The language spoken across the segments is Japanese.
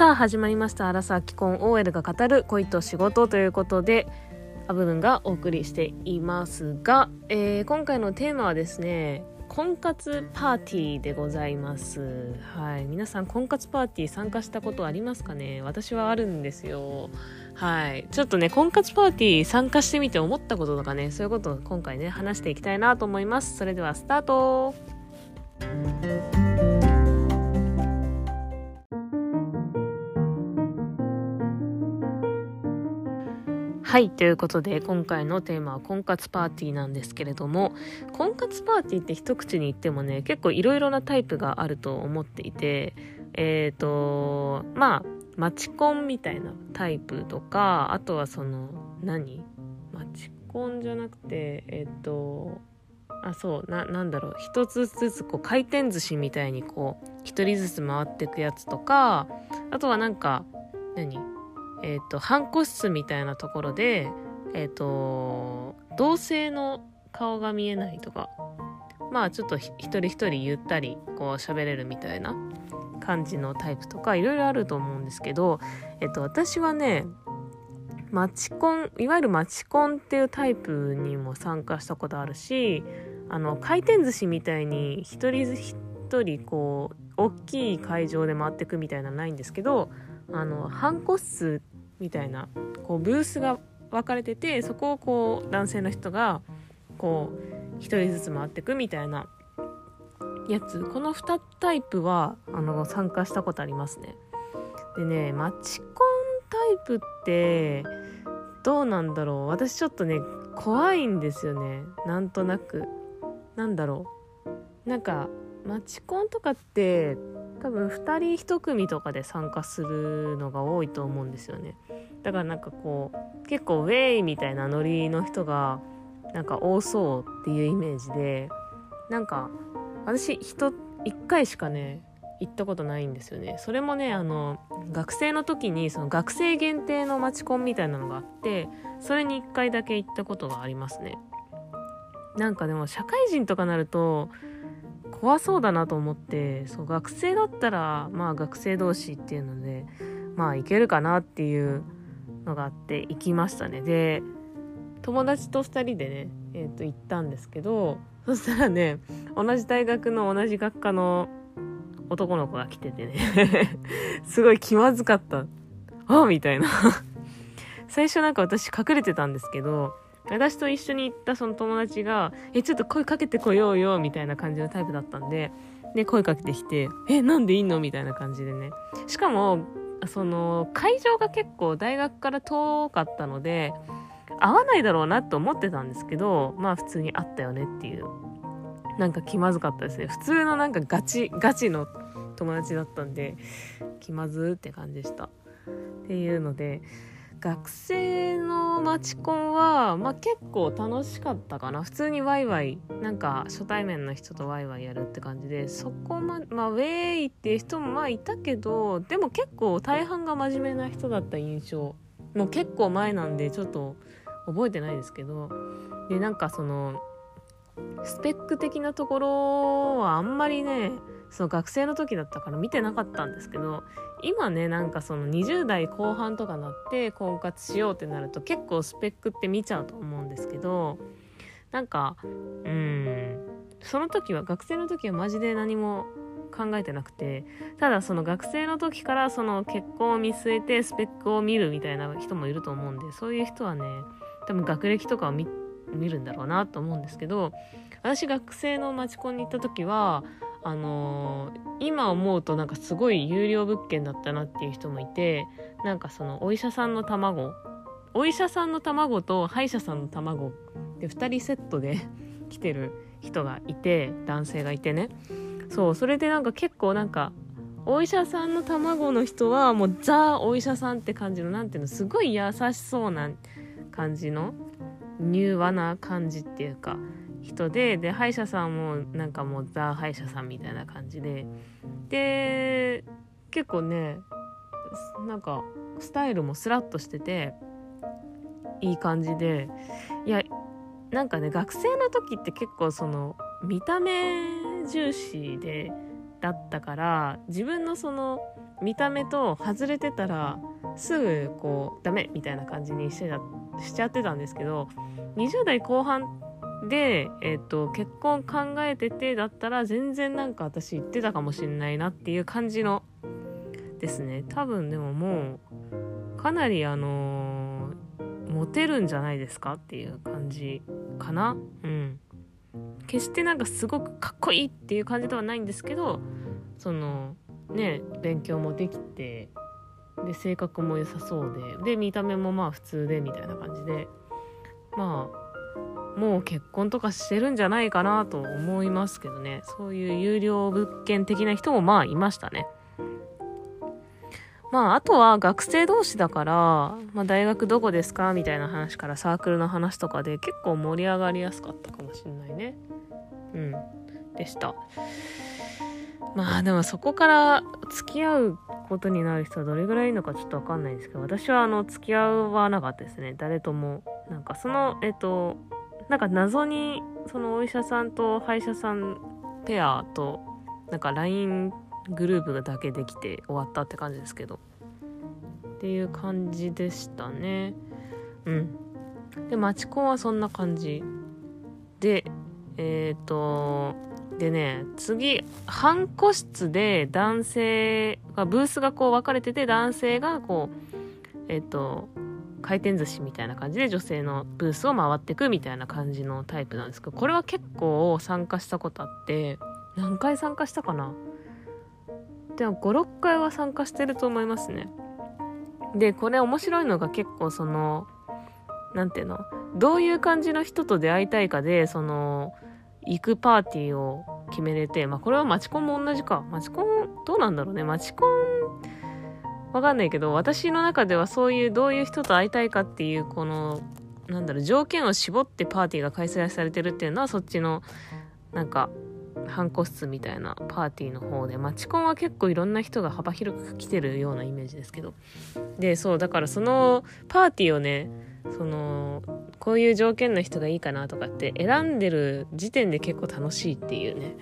さあ始まりました「アラサー既婚 OL が語る恋と仕事」ということでアブブンがお送りしていますが、えー、今回のテーマはですね婚活パーティーでございます。はい。皆さん婚活パーティー参加したことありますかね？私はあるんですよ。はい。ちょっとね婚活パーティー参加してみて思ったこととかねそういうことを今回ね話していきたいなと思います。それではスタート。はい。ということで、今回のテーマは婚活パーティーなんですけれども、婚活パーティーって一口に言ってもね、結構いろいろなタイプがあると思っていて、えっ、ー、と、まあ、マチコンみたいなタイプとか、あとはその、何？マチコンじゃなくて、えっ、ー、と、あ、そう、な、なんだろう、一つずつこう回転寿司みたいにこう、一人ずつ回ってくやつとか、あとはなんか、何？えっ、ー、と、半個室みたいなところで、えっ、ー、と、同性の顔が見えないとか、まあちょっと一人一人ゆったりこう喋れるみたいな感じのタイプとかいろいろあると思うんですけど、えっと私はね、マチコン、いわゆるマチコンっていうタイプにも参加したことあるし、あの、回転寿司みたいに一人一人こう、大きい会場で回ってくみたいなのないんですけど、あの、半個室みたいなこうブースが分かれててそこをこう男性の人がこう1人ずつ回ってくみたいなやつ。この2タイプはあの参加したことありますね。でねマチコンタイプってどうなんだろう。私ちょっとね怖いんですよね。なんとなく。なんだろう。なんかマチコンとかって多分2人1組とかで参加するのが多いと思うんですよね。だからなんかこう結構ウェイみたいなノリの人がなんか多そうっていうイメージでなんか私人1回しかね行ったことないんですよね。それもねあの学生の時にその学生限定のマチコンみたいなのがあってそれに1回だけ行ったことがありますね。なんかでも社会人とかなると怖そうだなと思ってそう学生だったらまあ学生同士っていうのでまあ行けるかなっていうのがあって行きましたね。で友達と2人でね、えー、と行ったんですけどそしたらね同じ大学の同じ学科の男の子が来ててね すごい気まずかった。あみたいな。最初なんか私隠れてたんですけど私と一緒に行ったその友達が、え、ちょっと声かけてこようよ、みたいな感じのタイプだったんで、で、声かけてきて、え、なんでいいの？みたいな感じでね。しかも、その、会場が結構大学から遠かったので、合わないだろうなと思ってたんですけど、まあ普通にあったよねっていう。なんか気まずかったですね。普通のなんかガチ、ガチの友達だったんで、気まずって感じでした。っていうので、学生のマチコンは、まあ、結構楽しかったかな。普通にワイワイなんか初対面の人とワイワイやるって感じでそこままあウェイっていう人もまあいたけどでも結構大半が真面目な人だった印象もう結構前なんでちょっと覚えてないですけどでなんかそのスペック的なところはあんまりねその学生の時だったから見てなかったんですけど今ねなんかその20代後半とかなって婚活しようってなると結構スペックって見ちゃうと思うんですけどなんかうんその時は学生の時はマジで何も考えてなくてただその学生の時からその結婚を見据えてスペックを見るみたいな人もいると思うんでそういう人はね多分学歴とかを見るんだろうなと思うんですけど私学生のマチコンに行った時はあの、今思うとなんかすごい有料物件だったなっていう人もいてなんかそのお医者さんの卵お医者さんの卵と歯医者さんの卵で2人セットで来てる人がいて男性がいてね。そうそれでなんか結構なんかお医者さんの卵の人はもうザお医者さんって感じのなんていうのすごい優しそうな感じの柔和な感じっていうか人でで歯医者さんもなんかもうザ歯医者さんみたいな感じで。で結構ねなんかスタイルもスラッとしてていい感じで。いやなんかね学生の時って結構その見た目重視でだったから自分のその見た目と外れてたらすぐこうダメみたいな感じにしてたしちゃってたんですけど20代後半で、えっ、ー、と結婚考えててだったら全然なんか私言ってたかもしんないなっていう感じのですね。多分でももうかなりあのー、モテるんじゃないですかっていう感じかな。うん。決してなんかすごくかっこいいっていう感じではないんですけどそのね勉強もできてで性格も良さそうでで見た目もまあ普通でみたいな感じでまあもう結婚とかしてるんじゃないかなと思いますけどね。そういう有料物件的な人もまあいましたね。まああとは学生同士だから、まあ、大学どこですかみたいな話からサークルの話とかで結構盛り上がりやすかったかもしんないね。うん。でした。まあでもそこから付き合うことになる人はどれぐらいいるのかちょっとわかんないんですけど私はあの付き合わなかったですね。誰とも。なんかそのえっとなんか謎にそのお医者さんと歯医者さんペアとなんか LINE グループだけできて終わったって感じですけど。っていう感じでしたね。うん。でマチコンはそんな感じでえっ、ー、とでね次半個室で男性がブースがこう分かれてて男性がこうえっ、ー、と回転寿司みたいな感じで女性のブースを回ってくみたいな感じのタイプなんですけどこれは結構参加したことあって何回参加したかな？でも56回は参加してると思いますねでこれ面白いのが結構その何ていうの？どういう感じの人と出会いたいかでその行くパーティーを決めれて、まあこれはマチコンも同じか。マチコン、どうなんだろうね。マチコン、わかんないけど、私の中ではそういうどういう人と会いたいかっていう、この、なんだろう、条件を絞ってパーティーが開催されてるっていうのは、そっちの、なんか、半個室みたいなパーティーの方で、マチコンは結構いろんな人が幅広く来てるようなイメージですけど。で、そう、だからそのパーティーをね、そのこういう条件の人がいいかなとかって選んでる時点で結構楽しいっていうね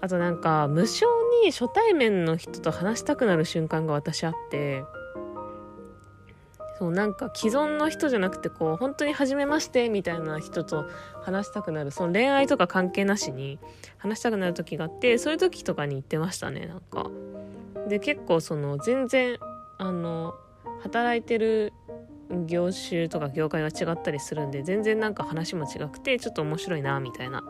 あとなんか無償に初対面の人と話したくなる瞬間が私あってそうなんか既存の人じゃなくてこう本当に初めましてみたいな人と話したくなる。その恋愛とか関係なしに話したくなる時があってそういう時とかに行ってましたねなんか。で結構その全然あの働いてる業種とか業界が違ったりするんで全然なんか話も違くてちょっと面白いなみたいな。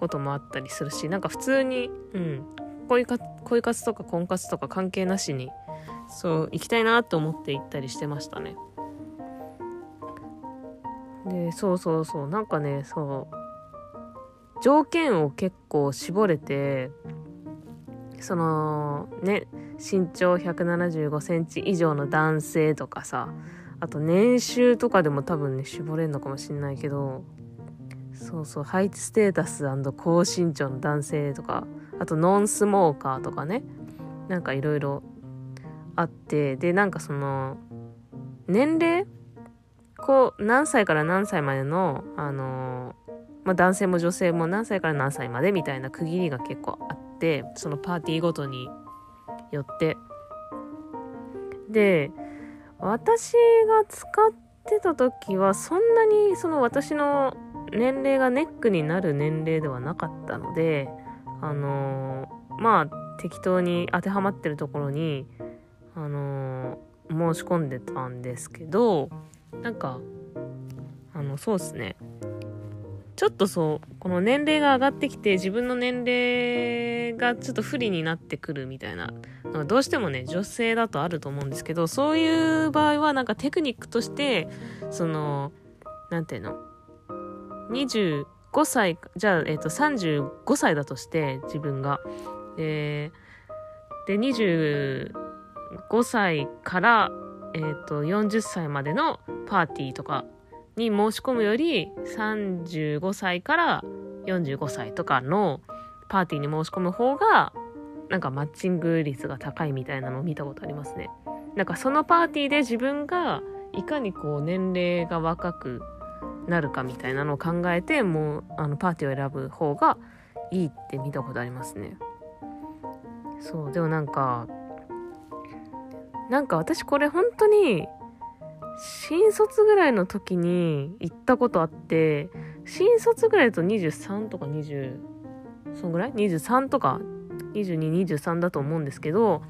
こともあったりするしなんか普通にうん。恋か恋活とか婚活とか関係なしにそう行きたいなと思って行ったりしてましたね。でそうそうそうなんかねそう条件を結構絞れてそのね身長175センチ以上の男性とかさあと年収とかでも多分ね絞れるのかもしんないけどそうそう。ハイステータス高身長の男性とかあとノンスモーカーとかね。なんかいろいろあってでなんかその年齢こう何歳から何歳までのあのまあ、男性も女性も何歳から何歳までみたいな区切りが結構あってそのパーティーごとによって。で私が使ってた時はそんなにその私の年齢がネックになる年齢ではなかったのであのー、まあ適当に当てはまってるところにあのー、申し込んでたんですけどなんかあのそうですね。ちょっとそう、この年齢が上がってきて自分の年齢がちょっと不利になってくるみたいなのがどうしてもね、女性だとあると思うんですけど、そういう場合はなんかテクニックとして、その、なんていうの ?25 歳、じゃあ、え、ー、と、35歳だとして自分が。で、で、25歳から、えっ、ー、と、40歳までのパーティーとかに申し込むより35歳から45歳とかのパーティーに申し込む方がなんかマッチング率が高いみたいなのを見たことありますね。なんかそのパーティーで自分がいかにこう年齢が若くなるかみたいなのを考えてもうあのパーティーを選ぶ方がいいって見たことありますね。そうでもなんかなんか私これ本当に新卒ぐらいの時に行ったことあって新卒ぐらいだと23とか20そんぐらい ?23 とか2223だと思うんですけど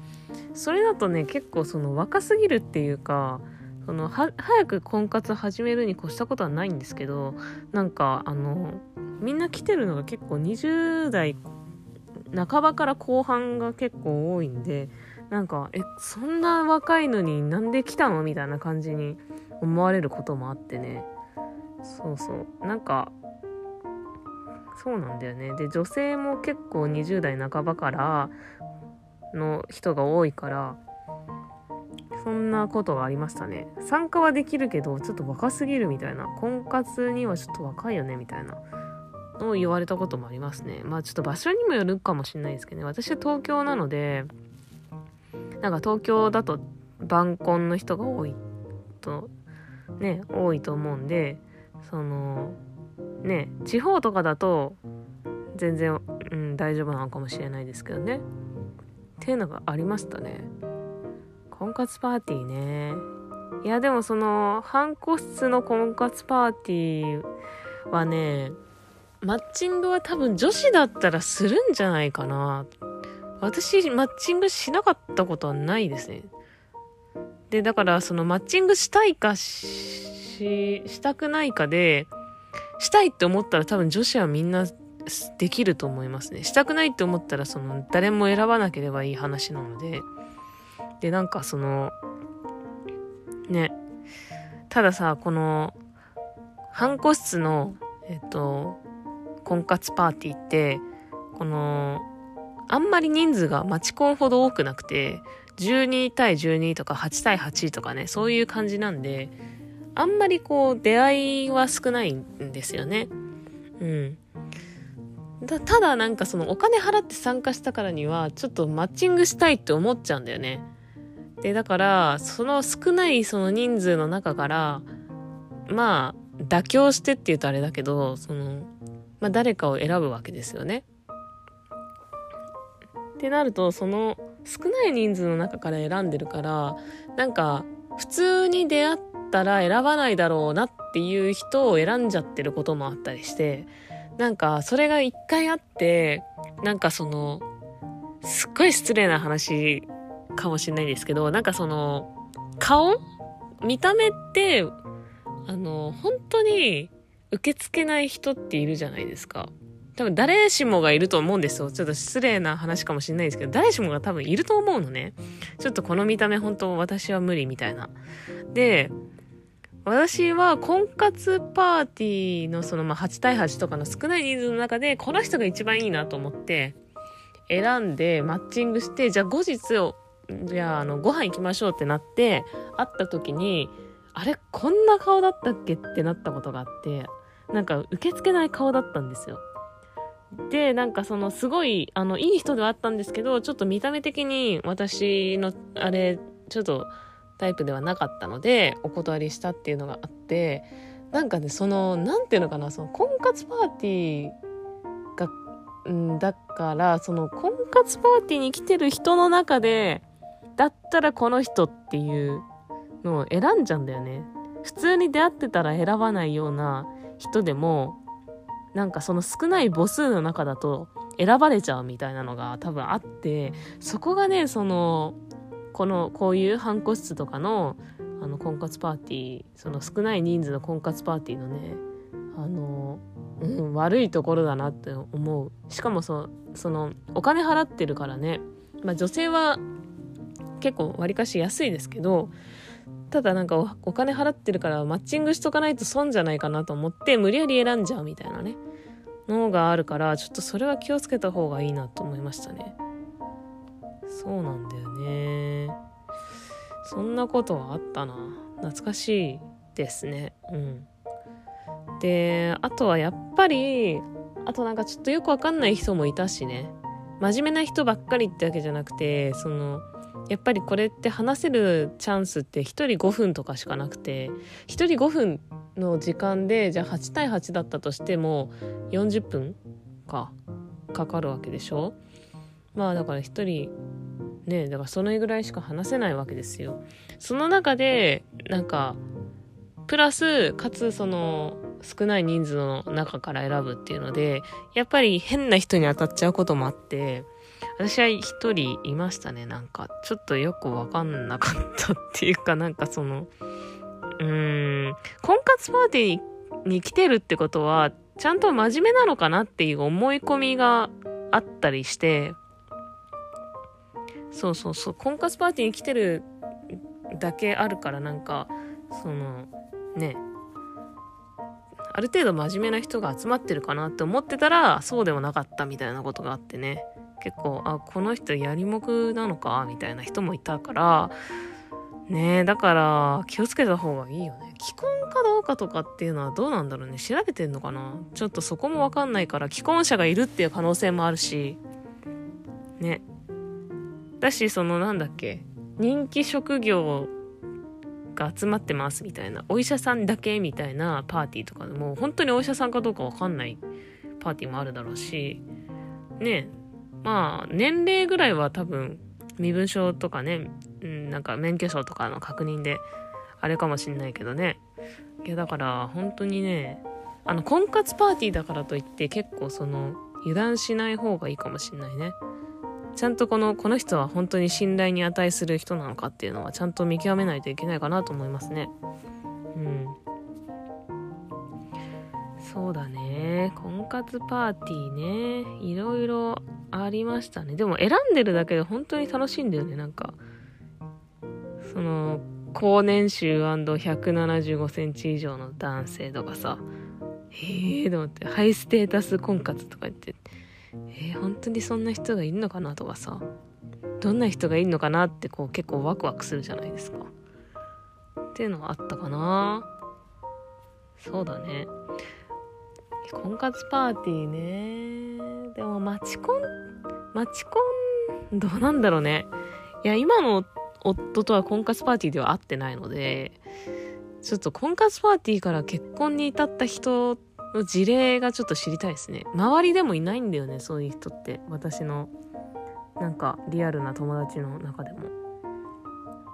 それだとね結構その若すぎるっていうかそのは早く婚活始めるに越したことはないんですけどなんかあのみんな来てるのが結構20代半ばから後半が結構多いんでなんかえそんな若いのになんで来たのみたいな感じに思われることもあってね。そうそう。なんかそうなんだよね。で女性も結構20代半ばからの人が多いからそんなことがありましたね。参加はできるけどちょっと若すぎるみたいな。婚活にはちょっと若いよねみたいな。のを言われたこともありますね。まあちょっと場所にもよるかもしれないですけどね。私は東京なのでなんか東京だと晩婚の人が多いとね多いと思うんでそのね地方とかだと全然、うん、大丈夫なのかもしれないですけどね。っていうのがありましたね。婚活パーティーねいやでもその半個室の婚活パーティーはねマッチングは多分女子だったらするんじゃないかな私マッチングしなかったことはないですねでだからそのマッチングしたいかししたくないかでしたいって思ったら多分女子はみんなできると思いますね。したくないって思ったらその誰も選ばなければいい話なので。で、なんかその、ね。たださ、この、半個室の、えっと、婚活パーティーって、この、あんまり人数がマチコンほど多くなくて、12対12とか8対8とかね、そういう感じなんで、あんまりこう、出会いは少ないんですよね。うん。ただなんかそのお金払って参加したからには、ちょっとマッチングしたいって思っちゃうんだよね。で、だから、その少ないその人数の中から、まあ、妥協してって言うとあれだけど、その、まあ誰かを選ぶわけですよね。ってなると、その少ない人数の中から選んでるから、なんか、普通に出会ったら選ばないだろうなっていう人を選んじゃってることもあったりして、なんかそれが一回あって、なんかその、すっごい失礼な話かもしれないですけど、なんかその、顔見た目って、あの、本当に受け付けない人っているじゃないですか。多分誰しもがいると思うんですよ。ちょっと失礼な話かもしれないですけど、誰しもが多分いると思うのね。ちょっとこの見た目本当私は無理みたいな。で、私は婚活パーティーのそのまあ8対8とかの少ない人数の中でこの人が一番いいなと思って選んでマッチングしてじゃあ後日じゃああのご飯行きましょうってなって会った時にあれこんな顔だったっけってなったことがあってなんか受け付けない顔だったんですよ。で、なんかそのすごい、あの、いい人ではあったんですけど、ちょっと見た目的に私の、あれ、ちょっとタイプではなかったのでお断りしたっていうのがあってなんかねその何ていうのかなその婚活パーティーが、ん、だからその婚活パーティーに来てる人の中でだったらこの人っていうのを選んじゃうんだよね。普通に出会ってたら選ばないような人でもなんかその少ない母数の中だと選ばれちゃうみたいなのが多分あってそこがねそのこのこういう半個室とかのあの婚活パーティーその少ない人数の婚活パーティーのねあの、うん、悪いところだなって思う。しかもそそのお金払ってるからね、まあ、女性は結構わりかし安いですけどただなんかお金払ってるからマッチングしとかないと損じゃないかなと思って無理やり選んじゃうみたいなねのがあるからちょっとそれは気をつけた方がいいなと思いましたね。そうなんだよね。そんなことはあったな。懐かしいですね。うん。で、あとはやっぱり、あとなんかちょっとよくわかんない人もいたしね。真面目な人ばっかりってわけじゃなくて、その、やっぱりこれって話せるチャンスって1人5分とかしかなくて、1人5分の時間で、じゃあ8対8だったとしても、40分か、かかるわけでしょ？まあだから一人ねだからそのぐらいしか話せないわけですよ。その中でなんかプラスかつその少ない人数の中から選ぶっていうのでやっぱり変な人に当たっちゃうこともあって私は一人いましたね。なんかちょっとよくわかんなかったっていうかなんかそのうーん婚活パーティーに来てるってことはちゃんと真面目なのかなっていう思い込みがあったりしてそうそうそう婚活パーティーに来てるだけあるからなんかそのねある程度真面目な人が集まってるかなって思ってたらそうでもなかったみたいなことがあってね。結構あこの人やりもくなのか？みたいな人もいたからねだから気をつけた方がいいよね。既婚かどうかとかっていうのはどうなんだろうね。調べてんのかな？ちょっとそこもわかんないから既婚者がいるっていう可能性もあるしね。だしそのなんだっけ？人気職業が集まってますみたいなお医者さんだけみたいなパーティーとかでも本当にお医者さんかどうかわかんないパーティーもあるだろうしねまあ年齢ぐらいは多分身分証とかね、うん、なんか免許証とかの確認であれかもしんないけどね。いやだから本当にねあの婚活パーティーだからといって結構その油断しない方がいいかもしんないね。ちゃんとこのこの人は本当に信頼に値する人なのかっていうのはちゃんと見極めないといけないかなと思いますね。うん。そうだね。婚活パーティーね。いろいろありましたね。でも選んでるだけで本当に楽しいんだよね。なんかその高年収 &175 センチ以上の男性とかさ。へえと思ってハイステータス婚活とか言ってえー、本当にそんな人がいるのかなとかさ。どんな人がいるのかなってこう結構ワクワクするじゃないですか。っていうのはあったかな。そうだね。婚活パーティーねでもマチコンマチコンどうなんだろうねいや今の夫とは婚活パーティーでは会ってないのでちょっと婚活パーティーから結婚に至った人の事例がちょっと知りたいですね。周りでもいないんだよね、そういう人って。私の、なんか、リアルな友達の中でも。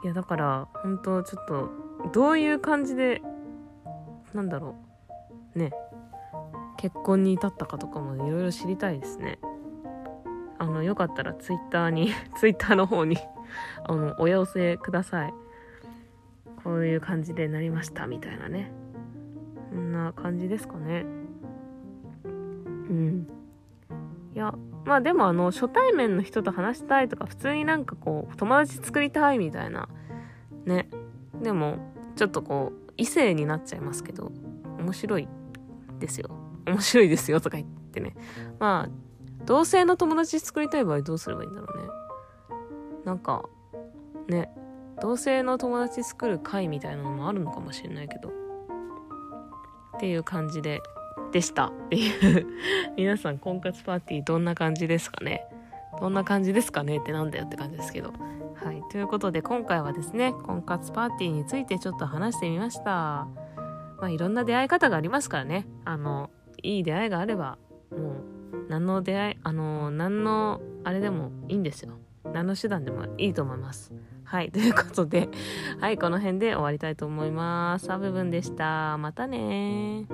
いや、だから、本当ちょっと、どういう感じで、なんだろう。ね。結婚に至ったかとかもいろいろ知りたいですね。あの、よかったらツイッターに、ツイッターの方にあの、お寄せください。こういう感じでなりました、みたいなね。こんな感じですかね。うん。いや、まあでもあの、初対面の人と話したいとか、普通になんかこう、友達作りたいみたいな、ね。でも、ちょっとこう、異性になっちゃいますけど、面白いですよ。面白いですよとか言ってね。まあ、同性の友達作りたい場合どうすればいいんだろうね。なんか、ね、同性の友達作る会みたいなのもあるのかもしれないけど。っていう感じで、でしたっていう 皆さん婚活パーティーどんな感じですかねどんな感じですかね？ってなんだよって感じですけど。はい。ということで今回はですね、婚活パーティーについてちょっと話してみました。まあいろんな出会い方がありますからね。あの、いい出会いがあれば、もう、何の出会い、あの、何のあれでもいいんですよ。何の手段でもいいと思います。はい。ということで、はい、この辺で終わりたいと思います。サ部分でした。またね